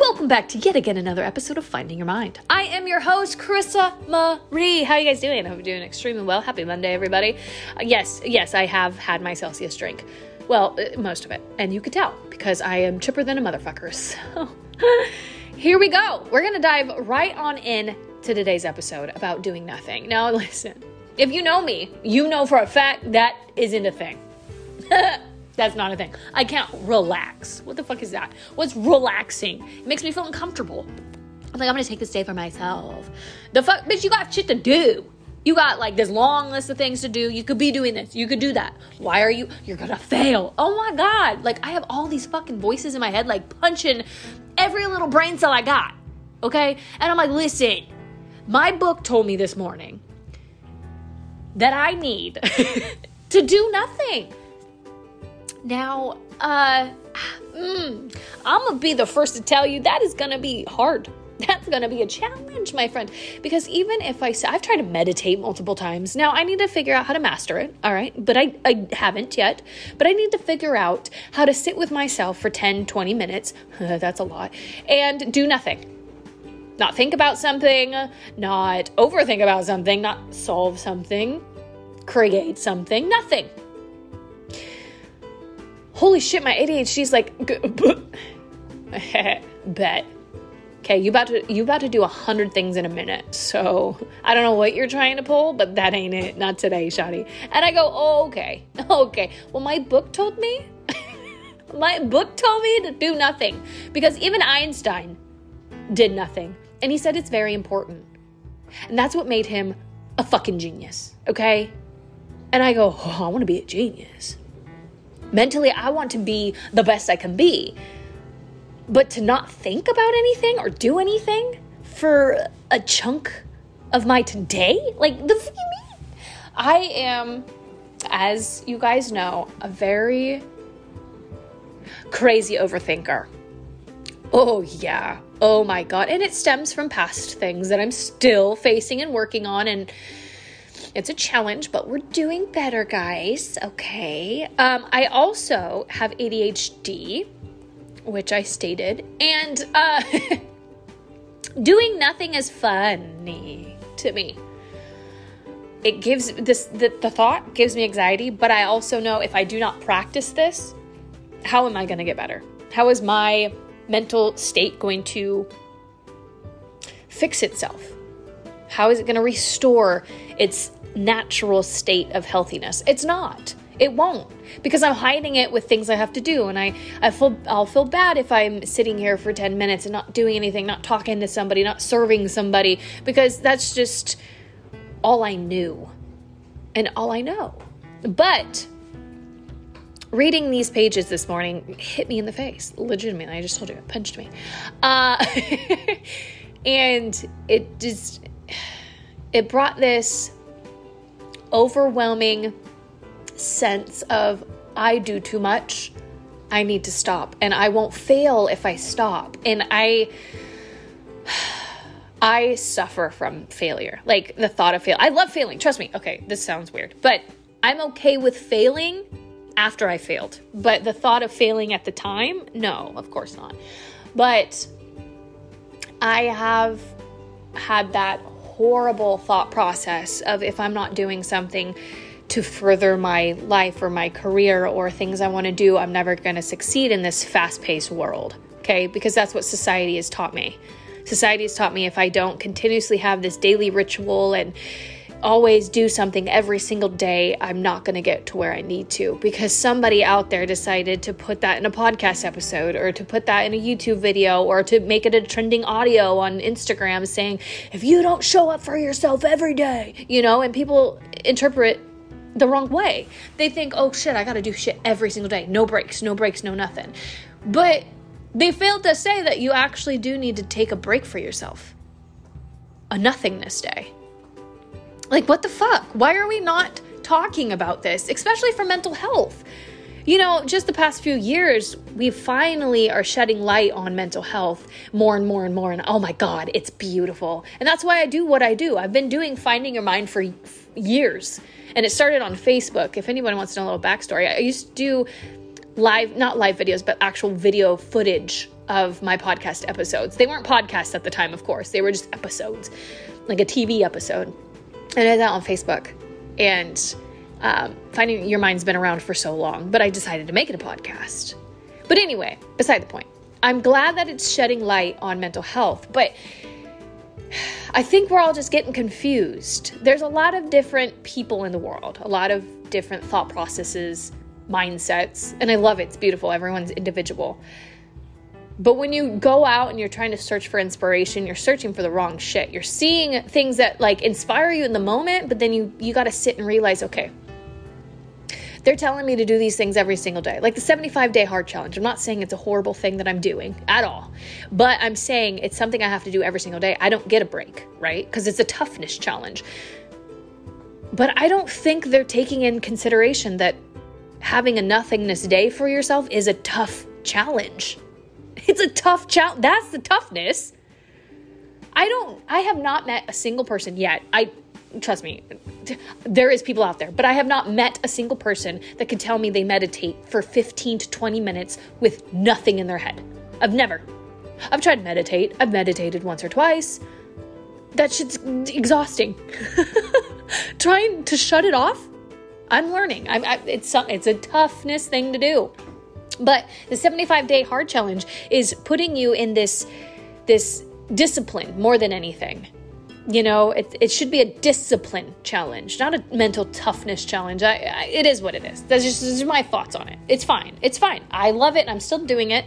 welcome back to yet again another episode of Finding Your Mind. I am your host, Carissa Marie. How are you guys doing? I hope you're doing extremely well. Happy Monday, everybody. Uh, yes, yes, I have had my Celsius drink. Well, uh, most of it. And you could tell because I am chipper than a motherfucker. So here we go. We're going to dive right on in to today's episode about doing nothing. Now, listen, if you know me, you know for a fact that isn't a thing. That's not a thing. I can't relax. What the fuck is that? What's relaxing? It makes me feel uncomfortable. I'm like, I'm gonna take this day for myself. The fuck, bitch, you got shit to do. You got like this long list of things to do. You could be doing this. You could do that. Why are you? You're gonna fail. Oh my god. Like, I have all these fucking voices in my head, like punching every little brain cell I got. Okay? And I'm like, listen, my book told me this morning that I need to do nothing. Now, uh, mm, I'm gonna be the first to tell you that is gonna be hard. That's gonna be a challenge, my friend. Because even if I, I've tried to meditate multiple times. Now I need to figure out how to master it. All right, but I, I haven't yet. But I need to figure out how to sit with myself for 10, 20 minutes. That's a lot, and do nothing not think about something, not overthink about something, not solve something, create something, nothing holy shit, my ADHD's like, bet. Okay, you about to you about to do a hundred things in a minute. So I don't know what you're trying to pull, but that ain't it. Not today, Shotty. And I go, oh, okay, okay. Well, my book told me. my book told me to do nothing because even Einstein did nothing, and he said it's very important, and that's what made him a fucking genius. Okay. And I go, oh, I want to be a genius. Mentally, I want to be the best I can be. But to not think about anything or do anything for a chunk of my today? Like, the fuck you mean? I am, as you guys know, a very crazy overthinker. Oh, yeah. Oh my God. And it stems from past things that I'm still facing and working on. And it's a challenge, but we're doing better, guys. Okay. Um, I also have ADHD, which I stated, and uh, doing nothing is funny to me. It gives this the, the thought gives me anxiety, but I also know if I do not practice this, how am I going to get better? How is my mental state going to fix itself? How is it going to restore its natural state of healthiness. It's not. It won't because I'm hiding it with things I have to do and I I feel I'll feel bad if I'm sitting here for 10 minutes and not doing anything, not talking to somebody, not serving somebody because that's just all I knew and all I know. But reading these pages this morning hit me in the face. Legitimately, I just told you, it punched me. Uh, and it just it brought this overwhelming sense of I do too much. I need to stop and I won't fail if I stop. And I I suffer from failure. Like the thought of fail. I love failing. Trust me. Okay, this sounds weird. But I'm okay with failing after I failed. But the thought of failing at the time, no, of course not. But I have had that horrible thought process of if I'm not doing something to further my life or my career or things I want to do, I'm never going to succeed in this fast paced world. Okay, because that's what society has taught me. Society has taught me if I don't continuously have this daily ritual and always do something every single day, I'm not going to get to where I need to because somebody out there decided to put that in a podcast episode or to put that in a YouTube video or to make it a trending audio on Instagram saying, if you don't show up for yourself every day, you know, and people interpret the wrong way. They think, oh shit, I got to do shit every single day. No breaks, no breaks, no nothing. But they failed to say that you actually do need to take a break for yourself. A nothingness day like, what the fuck? Why are we not talking about this, especially for mental health? You know, just the past few years, we finally are shedding light on mental health more and more and more. And oh my God, it's beautiful. And that's why I do what I do. I've been doing Finding Your Mind for years. And it started on Facebook. If anyone wants to know a little backstory, I used to do live, not live videos, but actual video footage of my podcast episodes. They weren't podcasts at the time, of course, they were just episodes, like a TV episode. I did that on Facebook. And um, Finding Your Mind's been around for so long, but I decided to make it a podcast. But anyway, beside the point, I'm glad that it's shedding light on mental health, but I think we're all just getting confused. There's a lot of different people in the world, a lot of different thought processes, mindsets, and I love it. It's beautiful. Everyone's individual. But when you go out and you're trying to search for inspiration, you're searching for the wrong shit. You're seeing things that like inspire you in the moment, but then you you got to sit and realize, okay, they're telling me to do these things every single day, like the 75 day hard challenge. I'm not saying it's a horrible thing that I'm doing at all, but I'm saying it's something I have to do every single day. I don't get a break, right? Because it's a toughness challenge. But I don't think they're taking in consideration that having a nothingness day for yourself is a tough challenge. It's a tough challenge. That's the toughness. I don't, I have not met a single person yet. I, trust me, there is people out there, but I have not met a single person that can tell me they meditate for 15 to 20 minutes with nothing in their head. I've never. I've tried to meditate. I've meditated once or twice. That shit's exhausting. Trying to shut it off, I'm learning. I'm, I, it's it's a toughness thing to do. But the 75 day hard challenge is putting you in this this discipline more than anything. You know it, it should be a discipline challenge not a mental toughness challenge. I, I, it is what it is. That's just, my thoughts on it. It's fine. It's fine. I love it i'm still doing it.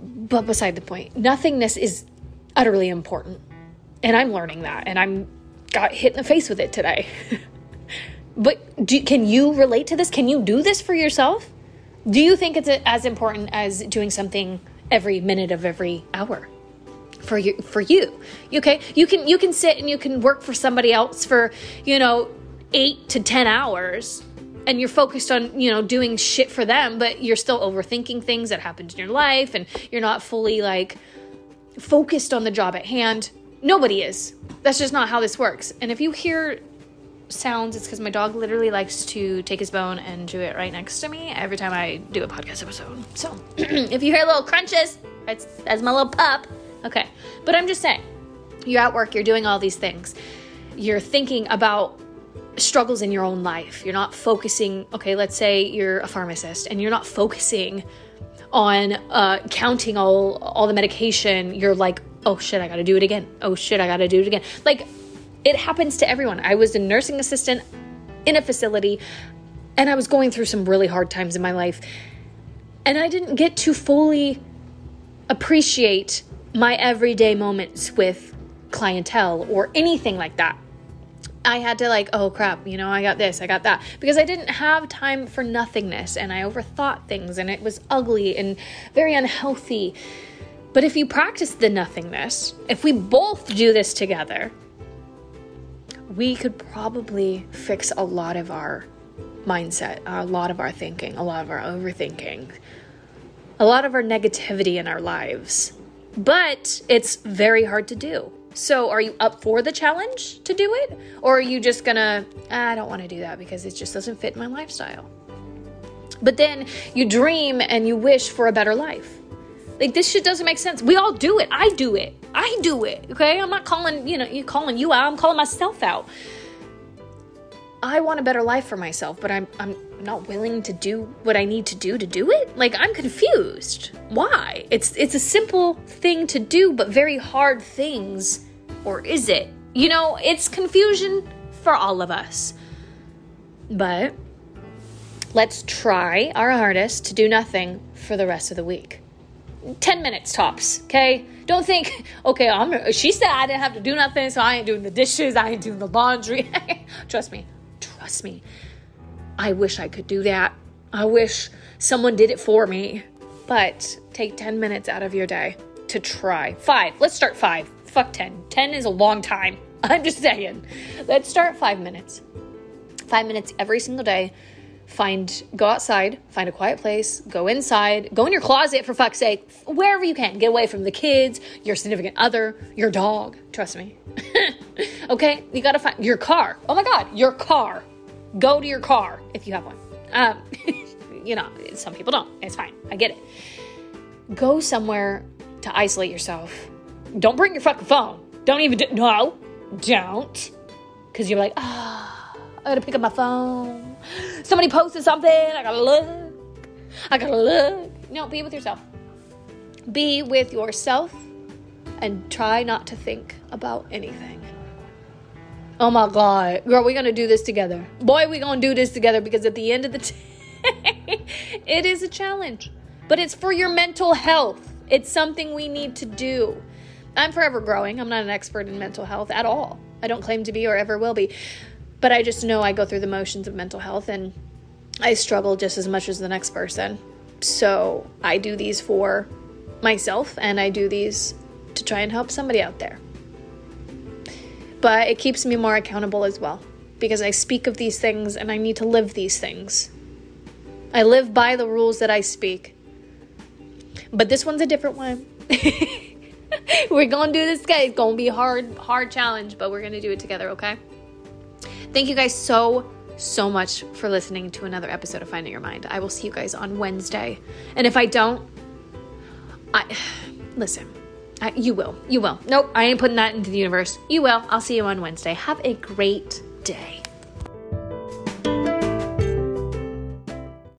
But beside the point nothingness is utterly important. And i'm learning that and i'm got hit in the face with it today. But do, can you relate to this? Can you do this for yourself do you think it's as important as doing something every minute of every hour for you for you? Okay you can you can sit and you can work for somebody else for you know 8 to 10 hours and you're focused on you know doing shit for them but you're still overthinking things that happened in your life and you're not fully like focused on the job at hand. Nobody is. That's just not how this works. And if you hear sounds it's because my dog literally likes to take his bone and do it right next to me every time i do a podcast episode so if you hear little crunches that's, that's my little pup Okay. But I'm just saying, you're at work, you're doing all these things. You're thinking about struggles in your own life. You're not focusing, okay, let's say you're a pharmacist and you're not focusing on uh, counting all all the medication. You're like, oh shit, I gotta do it again. Oh shit, I gotta do it again. Like it happens to everyone. I was a nursing assistant in a facility and I was going through some really hard times in my life. And I didn't get to fully appreciate my everyday moments with clientele or anything like that. I had to like, oh crap, you know, I got this, I got that. Because I didn't have time for nothingness and I overthought things and it was ugly and very unhealthy. But if you practice the nothingness, if we both do this together, we could probably fix a lot of our mindset, a lot of our thinking, a lot of our overthinking, a lot of our negativity in our lives but it's very hard to do. So, are you up for the challenge to do it? Or are you just gonna, ah, I don't wanna do that because it just doesn't fit my lifestyle? But then you dream and you wish for a better life. Like, this shit doesn't make sense. We all do it. I do it. I do it. Okay? I'm not calling, you know, you calling you out. I'm calling myself out. I want a better life for myself, but I'm I'm not willing to do what I need to do to do it? Like I'm confused. Why? It's it's a simple thing to do but very hard things or is it? You know, it's confusion for all of us. But let's try our hardest to do nothing for the rest of the week. 10 minutes tops, okay? Don't think, okay, I'm she said I didn't have to do nothing, so I ain't doing the dishes, I ain't doing the laundry. Trust me, trust me. I wish I could do that. I wish someone did it for me. But take 10 minutes out of your day to try. Five. Let's start five. Fuck 10. 10 is a long time. I'm just saying. Let's start five minutes. Five minutes every single day. Find, go outside, find a quiet place, go inside, go in your closet for fuck's sake, wherever you can. Get away from the kids, your significant other, your dog. Trust me. okay? You gotta find your car. Oh my God, your car. Go to your car if you have one. Um, you know, some people don't. It's fine. I get it. go somewhere to isolate yourself. Don't bring your fucking phone. Don't even do, no, don't. Because you're like, ah, oh, I gotta pick up my phone. Somebody posted something. I gotta look. I gotta look. No, be with yourself. Be with yourself and try not to think about anything. Oh my God. Girl, we're gonna do this together. Boy, we're gonna do this together because at the end of the day, it is a challenge. But it's for your mental health. It's something we need to do. I'm forever growing. I'm not an expert in mental health at all. I don't claim to be or ever will be. But I just know I go through the motions of mental health and I struggle just as much as the next person. So I do these for myself and I do these to try and help somebody out there. But it keeps me more accountable as well because I speak of these things and I need to live these things. I live by the rules that I speak. But this one's a different one. we're gonna do this, guys. It's gonna be a hard, hard challenge, but we're gonna do it together, okay? Thank you guys so, so much for listening to another episode of Finding Your Mind. I will see you guys on Wednesday. And if I don't, I listen. I, you will. You will. Nope, I ain't putting that into the universe. You will. I'll see you on Wednesday. Have a great day.